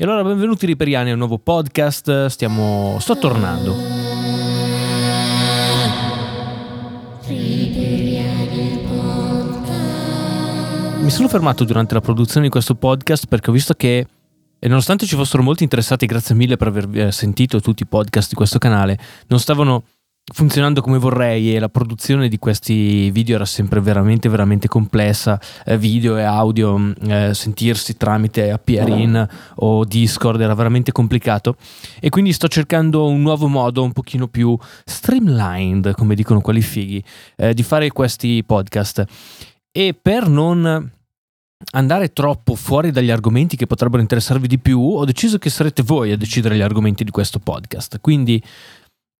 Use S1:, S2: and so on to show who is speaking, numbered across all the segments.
S1: E allora benvenuti riperiani a un nuovo podcast, stiamo... sto tornando. Mi sono fermato durante la produzione di questo podcast perché ho visto che, nonostante ci fossero molti interessati, grazie mille per aver eh, sentito tutti i podcast di questo canale, non stavano funzionando come vorrei e la produzione di questi video era sempre veramente veramente complessa eh, video e audio mm, eh, sentirsi tramite APRIN o Discord era veramente complicato. E quindi sto cercando un nuovo modo un pochino più streamlined come dicono quelli fighi eh, di fare questi podcast. E per non andare troppo fuori dagli argomenti che potrebbero interessarvi di più ho deciso che sarete voi a decidere gli argomenti di questo podcast. Quindi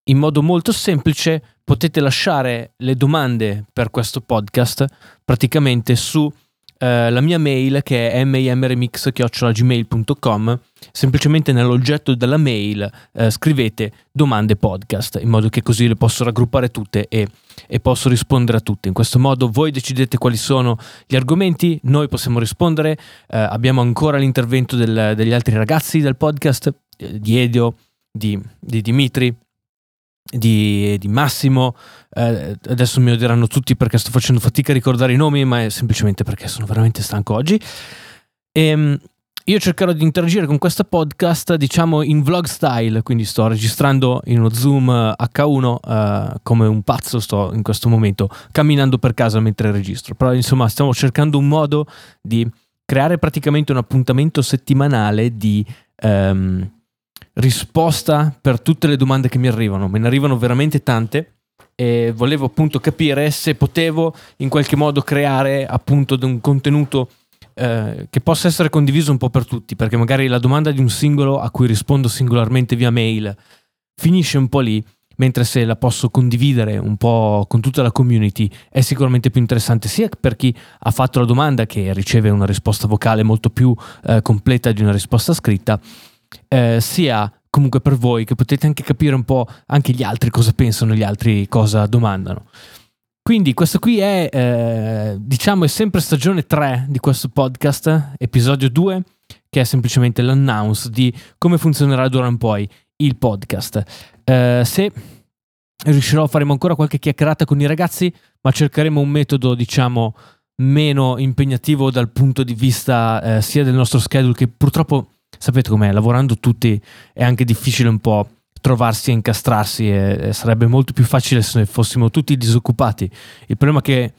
S1: in modo molto semplice potete lasciare le domande per questo podcast praticamente su eh, la mia mail che è maimremix.gmail.com semplicemente nell'oggetto della mail eh, scrivete domande podcast in modo che così le posso raggruppare tutte e, e, posso rispondere a tutte. In questo modo voi decidete quali sono gli argomenti noi possiamo rispondere eh, abbiamo ancora l'intervento del, degli altri ragazzi del podcast eh, di Edio di, di Dimitri di, di Massimo. Eh, adesso mi odieranno tutti perché sto facendo fatica a ricordare i nomi, ma è semplicemente perché sono veramente stanco oggi. E, ehm, io cercherò di interagire con questo podcast, diciamo in vlog style, quindi sto registrando in uno Zoom H1 eh, come un pazzo, sto in questo momento camminando per casa mentre registro. Però insomma stiamo cercando un modo di creare praticamente un appuntamento settimanale di... Um, risposta per tutte le domande che mi arrivano. Me ne arrivano veramente tante e volevo appunto capire se potevo in qualche modo creare appunto un contenuto eh, che possa essere condiviso un po' per tutti, perché magari la domanda di un singolo a cui rispondo singolarmente via mail finisce un po' lì, mentre se la posso condividere un po' con tutta la community è sicuramente più interessante sia per chi ha fatto la domanda che riceve una risposta vocale molto più eh, completa di una risposta scritta, eh, sia comunque per voi che potete anche capire un po' anche gli altri cosa pensano, gli altri cosa domandano. Quindi questo qui è, eh, diciamo, è sempre stagione 3 di questo podcast, episodio 2, che è semplicemente l'announce di come funzionerà d'ora in poi il podcast. Eh, se riuscirò faremo ancora qualche chiacchierata con i ragazzi, ma cercheremo un metodo, diciamo, meno impegnativo dal punto di vista eh, sia del nostro schedule che purtroppo sapete com'è, lavorando tutti è anche difficile un po' trovarsi e incastrarsi e, sarebbe molto più facile se fossimo tutti disoccupati. Il problema è che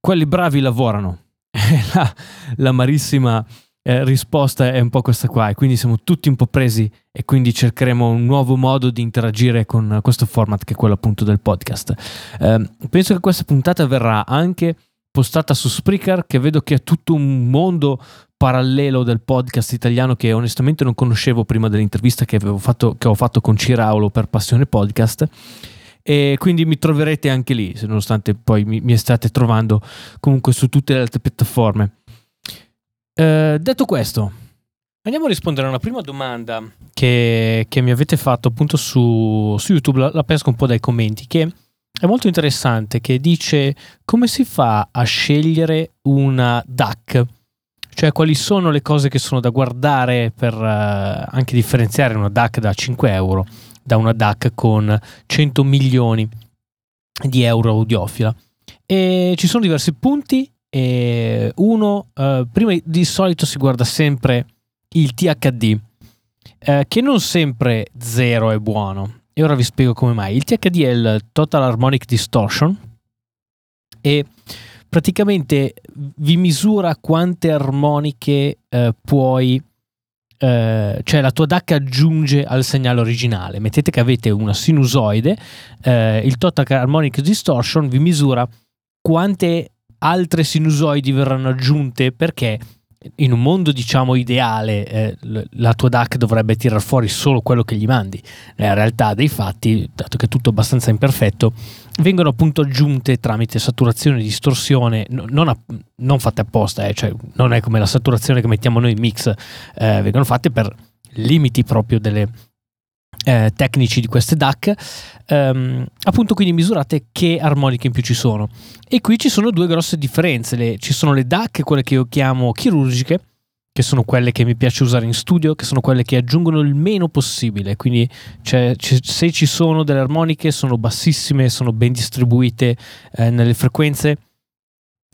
S1: quelli bravi lavorano. la, l'amarissima eh, risposta è un po' questa qua e quindi siamo tutti un po' presi e quindi cercheremo un nuovo modo di interagire con questo format che è quello appunto del podcast. Eh, penso che questa puntata verrà anche postata su Spreaker che vedo che è tutto un mondo parallelo del podcast italiano che onestamente non conoscevo prima dell'intervista che avevo fatto, che ho fatto con Ciraulo per Passione Podcast e quindi mi troverete anche lì, nonostante poi mi, mi state trovando comunque su tutte le altre piattaforme. Eh, detto questo, andiamo a rispondere a una prima domanda che, che mi avete fatto appunto su, su YouTube, la, la pesco un po' dai commenti, che è molto interessante che dice come si fa a scegliere una DAC, cioè quali sono le cose che sono da guardare per uh, anche differenziare una DAC da 5 euro da una DAC con 100 milioni di euro audiofila. E ci sono diversi punti. E uno, uh, prima di solito si guarda sempre il THD, uh, che non sempre zero è buono e ora vi spiego come mai. Il THD è il Total Harmonic Distortion e praticamente vi misura quante armoniche eh, puoi eh, cioè la tua DAC aggiunge al segnale originale. Mettete che avete una sinusoide, eh, il Total Harmonic Distortion vi misura quante altre sinusoidi verranno aggiunte perché in un mondo diciamo ideale eh, la tua DAC dovrebbe tirar fuori solo quello che gli mandi. Nella realtà dei fatti dato che è tutto abbastanza imperfetto vengono appunto aggiunte tramite saturazione e distorsione non, a, non, fatte apposta eh, cioè non è come la saturazione che mettiamo noi in mix eh, vengono fatte per limiti proprio delle, eh, tecnici di queste DAC, ehm, appunto quindi misurate che armoniche in più ci sono. E qui ci sono due grosse differenze, le, ci sono le DAC, quelle che io chiamo chirurgiche, che sono quelle che mi piace usare in studio, che sono quelle che aggiungono il meno possibile. Quindi cioè, c- se ci sono delle armoniche, sono bassissime, sono ben distribuite eh, nelle frequenze.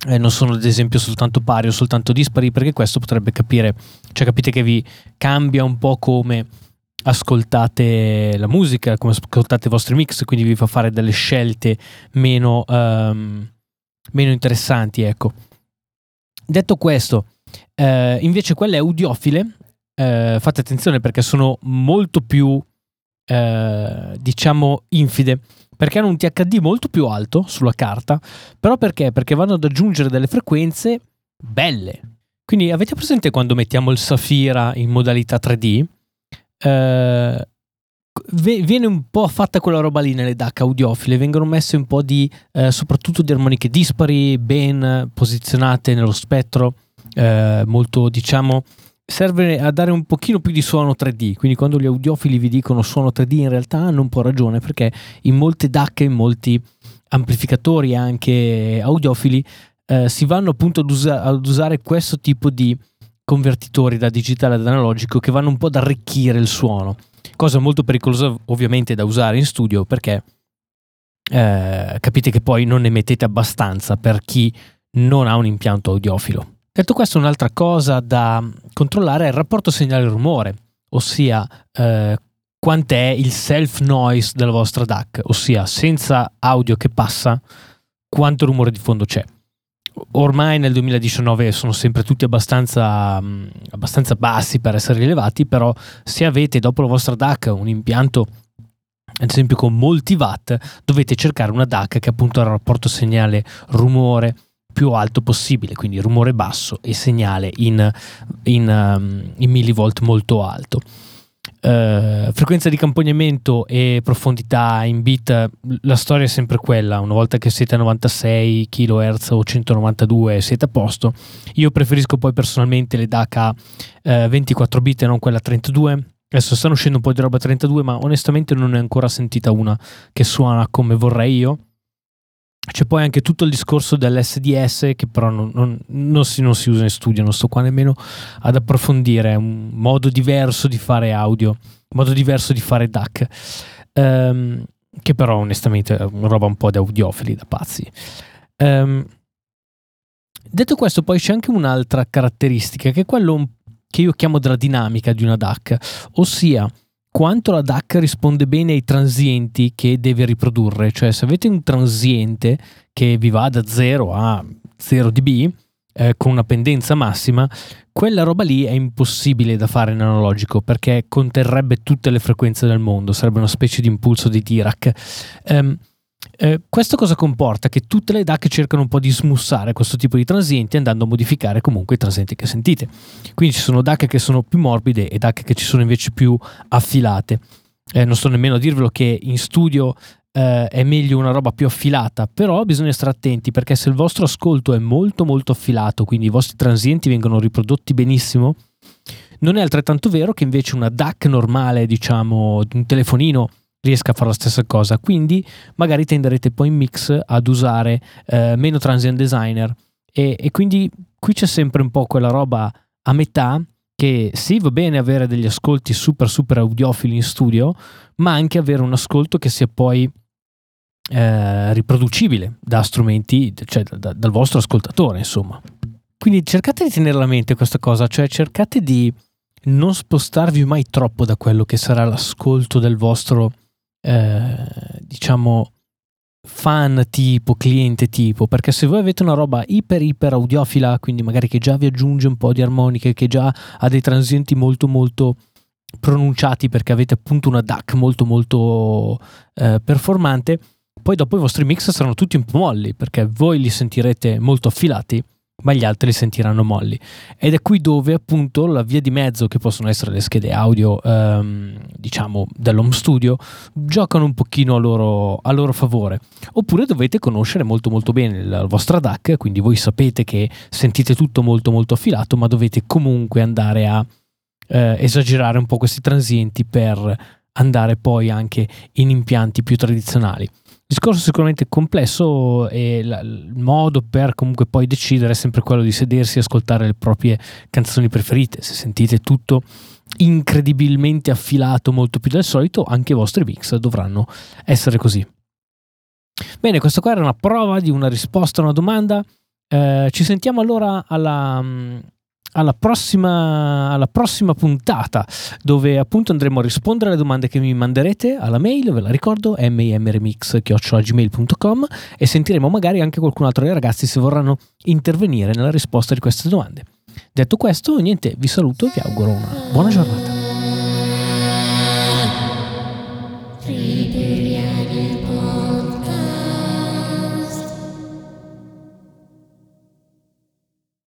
S1: Eh, non sono ad esempio soltanto pari o soltanto dispari, perché questo potrebbe capire, cioè capite che vi cambia un po' come ascoltate la musica, come ascoltate i vostri mix, quindi vi fa fare delle scelte meno, um, meno interessanti. Ecco. Detto questo, eh, invece quelle audiofile, eh, fate attenzione perché sono molto più, eh, diciamo, infide, perché hanno un THD molto più alto sulla carta, però perché? Perché vanno ad aggiungere delle frequenze belle. Quindi avete presente quando mettiamo il Safira in modalità 3D? Eh, viene un po' fatta quella roba lì nelle DAC audiofile, vengono messe un po' di, eh, soprattutto di armoniche dispari, ben posizionate nello spettro, eh, molto diciamo serve a dare un pochino più di suono 3D, quindi quando gli audiofili vi dicono suono 3D in realtà hanno un po' ragione perché in molte DAC, in molti amplificatori anche audiofili eh, si vanno appunto ad, usa- ad, usare questo tipo di convertitori da digitale ad analogico che vanno un po' ad arricchire il suono, cosa molto pericolosa ovviamente da usare in studio perché eh, capite che poi non ne mettete abbastanza per chi non ha un impianto audiofilo. Detto questo, un'altra cosa da controllare è il rapporto segnale-rumore, ossia eh, quant'è il self noise della vostra DAC, ossia senza audio che passa, quanto rumore di fondo c'è. Ormai nel 2019 sono sempre tutti abbastanza, mm, abbastanza bassi per essere rilevati, però se avete dopo la vostra DAC un impianto ad esempio con molti watt, dovete cercare una DAC che appunto ha il rapporto segnale-rumore più alto possibile, quindi rumore basso e segnale in, in, um, in millivolt molto alto. Uh, frequenza di campagnamento e profondità in bit, la storia è sempre quella. Una volta che siete a 96 kHz o 192 siete a posto. Io preferisco poi personalmente le DAC a uh, 24 bit e non quella a 32. Adesso stanno uscendo un po' di roba a 32, ma onestamente non ne ho ancora sentita una che suona come vorrei io. C'è poi anche tutto il discorso dell'SDS che però non, non, non, si, non, si, usa in studio, non sto qua nemmeno ad approfondire, è un modo diverso di fare audio, un modo diverso di fare DAC, um, che però onestamente è una roba un po' da audiofili, da pazzi. Um, detto questo poi c'è anche un'altra caratteristica che è quello che io chiamo della dinamica di una DAC, ossia quanto la DAC risponde bene ai transienti che deve riprodurre, cioè se avete un transiente che vi va da 0 a 0 dB eh, con una pendenza massima, quella roba lì è impossibile da fare in analogico perché conterrebbe tutte le frequenze del mondo, sarebbe una specie di impulso di Dirac. Um, eh, questo cosa comporta? Che tutte le DAC cercano un po' di smussare questo tipo di transienti andando a modificare comunque i transienti che sentite. Quindi ci sono DAC che sono più morbide e DAC che ci sono invece più affilate. Eh, non sto nemmeno a dirvelo che in studio eh, è meglio una roba più affilata, però bisogna stare attenti perché se il vostro ascolto è molto molto affilato, quindi i vostri transienti vengono riprodotti benissimo, non è altrettanto vero che invece una DAC normale, diciamo, di un telefonino riesca a fare la stessa cosa. Quindi magari tenderete poi in mix ad usare eh, meno transient designer e, e, quindi qui c'è sempre un po' quella roba a metà che sì va bene avere degli ascolti super super audiofili in studio ma anche avere un ascolto che sia poi eh, riproducibile da strumenti cioè da, dal vostro ascoltatore insomma quindi cercate di tenere a mente questa cosa cioè cercate di non spostarvi mai troppo da quello che sarà l'ascolto del vostro eh, diciamo fan tipo, cliente tipo, perché se voi avete una roba iper iper audiofila, quindi magari che già vi aggiunge un po' di armoniche, che già ha dei transienti molto molto pronunciati perché avete appunto una DAC molto molto eh, performante, poi dopo i vostri mix saranno tutti un po' molli perché voi li sentirete molto affilati ma gli altri li sentiranno molli. Ed è qui dove appunto la via di mezzo, che possono essere le schede audio, ehm, diciamo, dell'home studio, giocano un pochino a loro, a loro, favore. Oppure dovete conoscere molto molto bene la vostra DAC, quindi voi sapete che sentite tutto molto molto affilato, ma dovete comunque andare a eh, esagerare un po' questi transienti per andare poi anche in impianti più tradizionali. Discorso sicuramente complesso e la, il modo per comunque poi decidere è sempre quello di sedersi e ascoltare le proprie canzoni preferite. Se sentite tutto incredibilmente affilato molto più del solito, anche i vostri mix dovranno essere così. Bene, questa qua era una prova di una risposta a una domanda. Eh, ci sentiamo allora alla, alla, prossima, alla prossima puntata, dove appunto andremo a rispondere alle domande che mi manderete alla mail, ve la ricordo, mimremix.gmail.com e sentiremo magari anche qualcun altro dei ragazzi se vorranno intervenire nella risposta di queste domande. Detto questo, niente, vi saluto e vi auguro una buona giornata.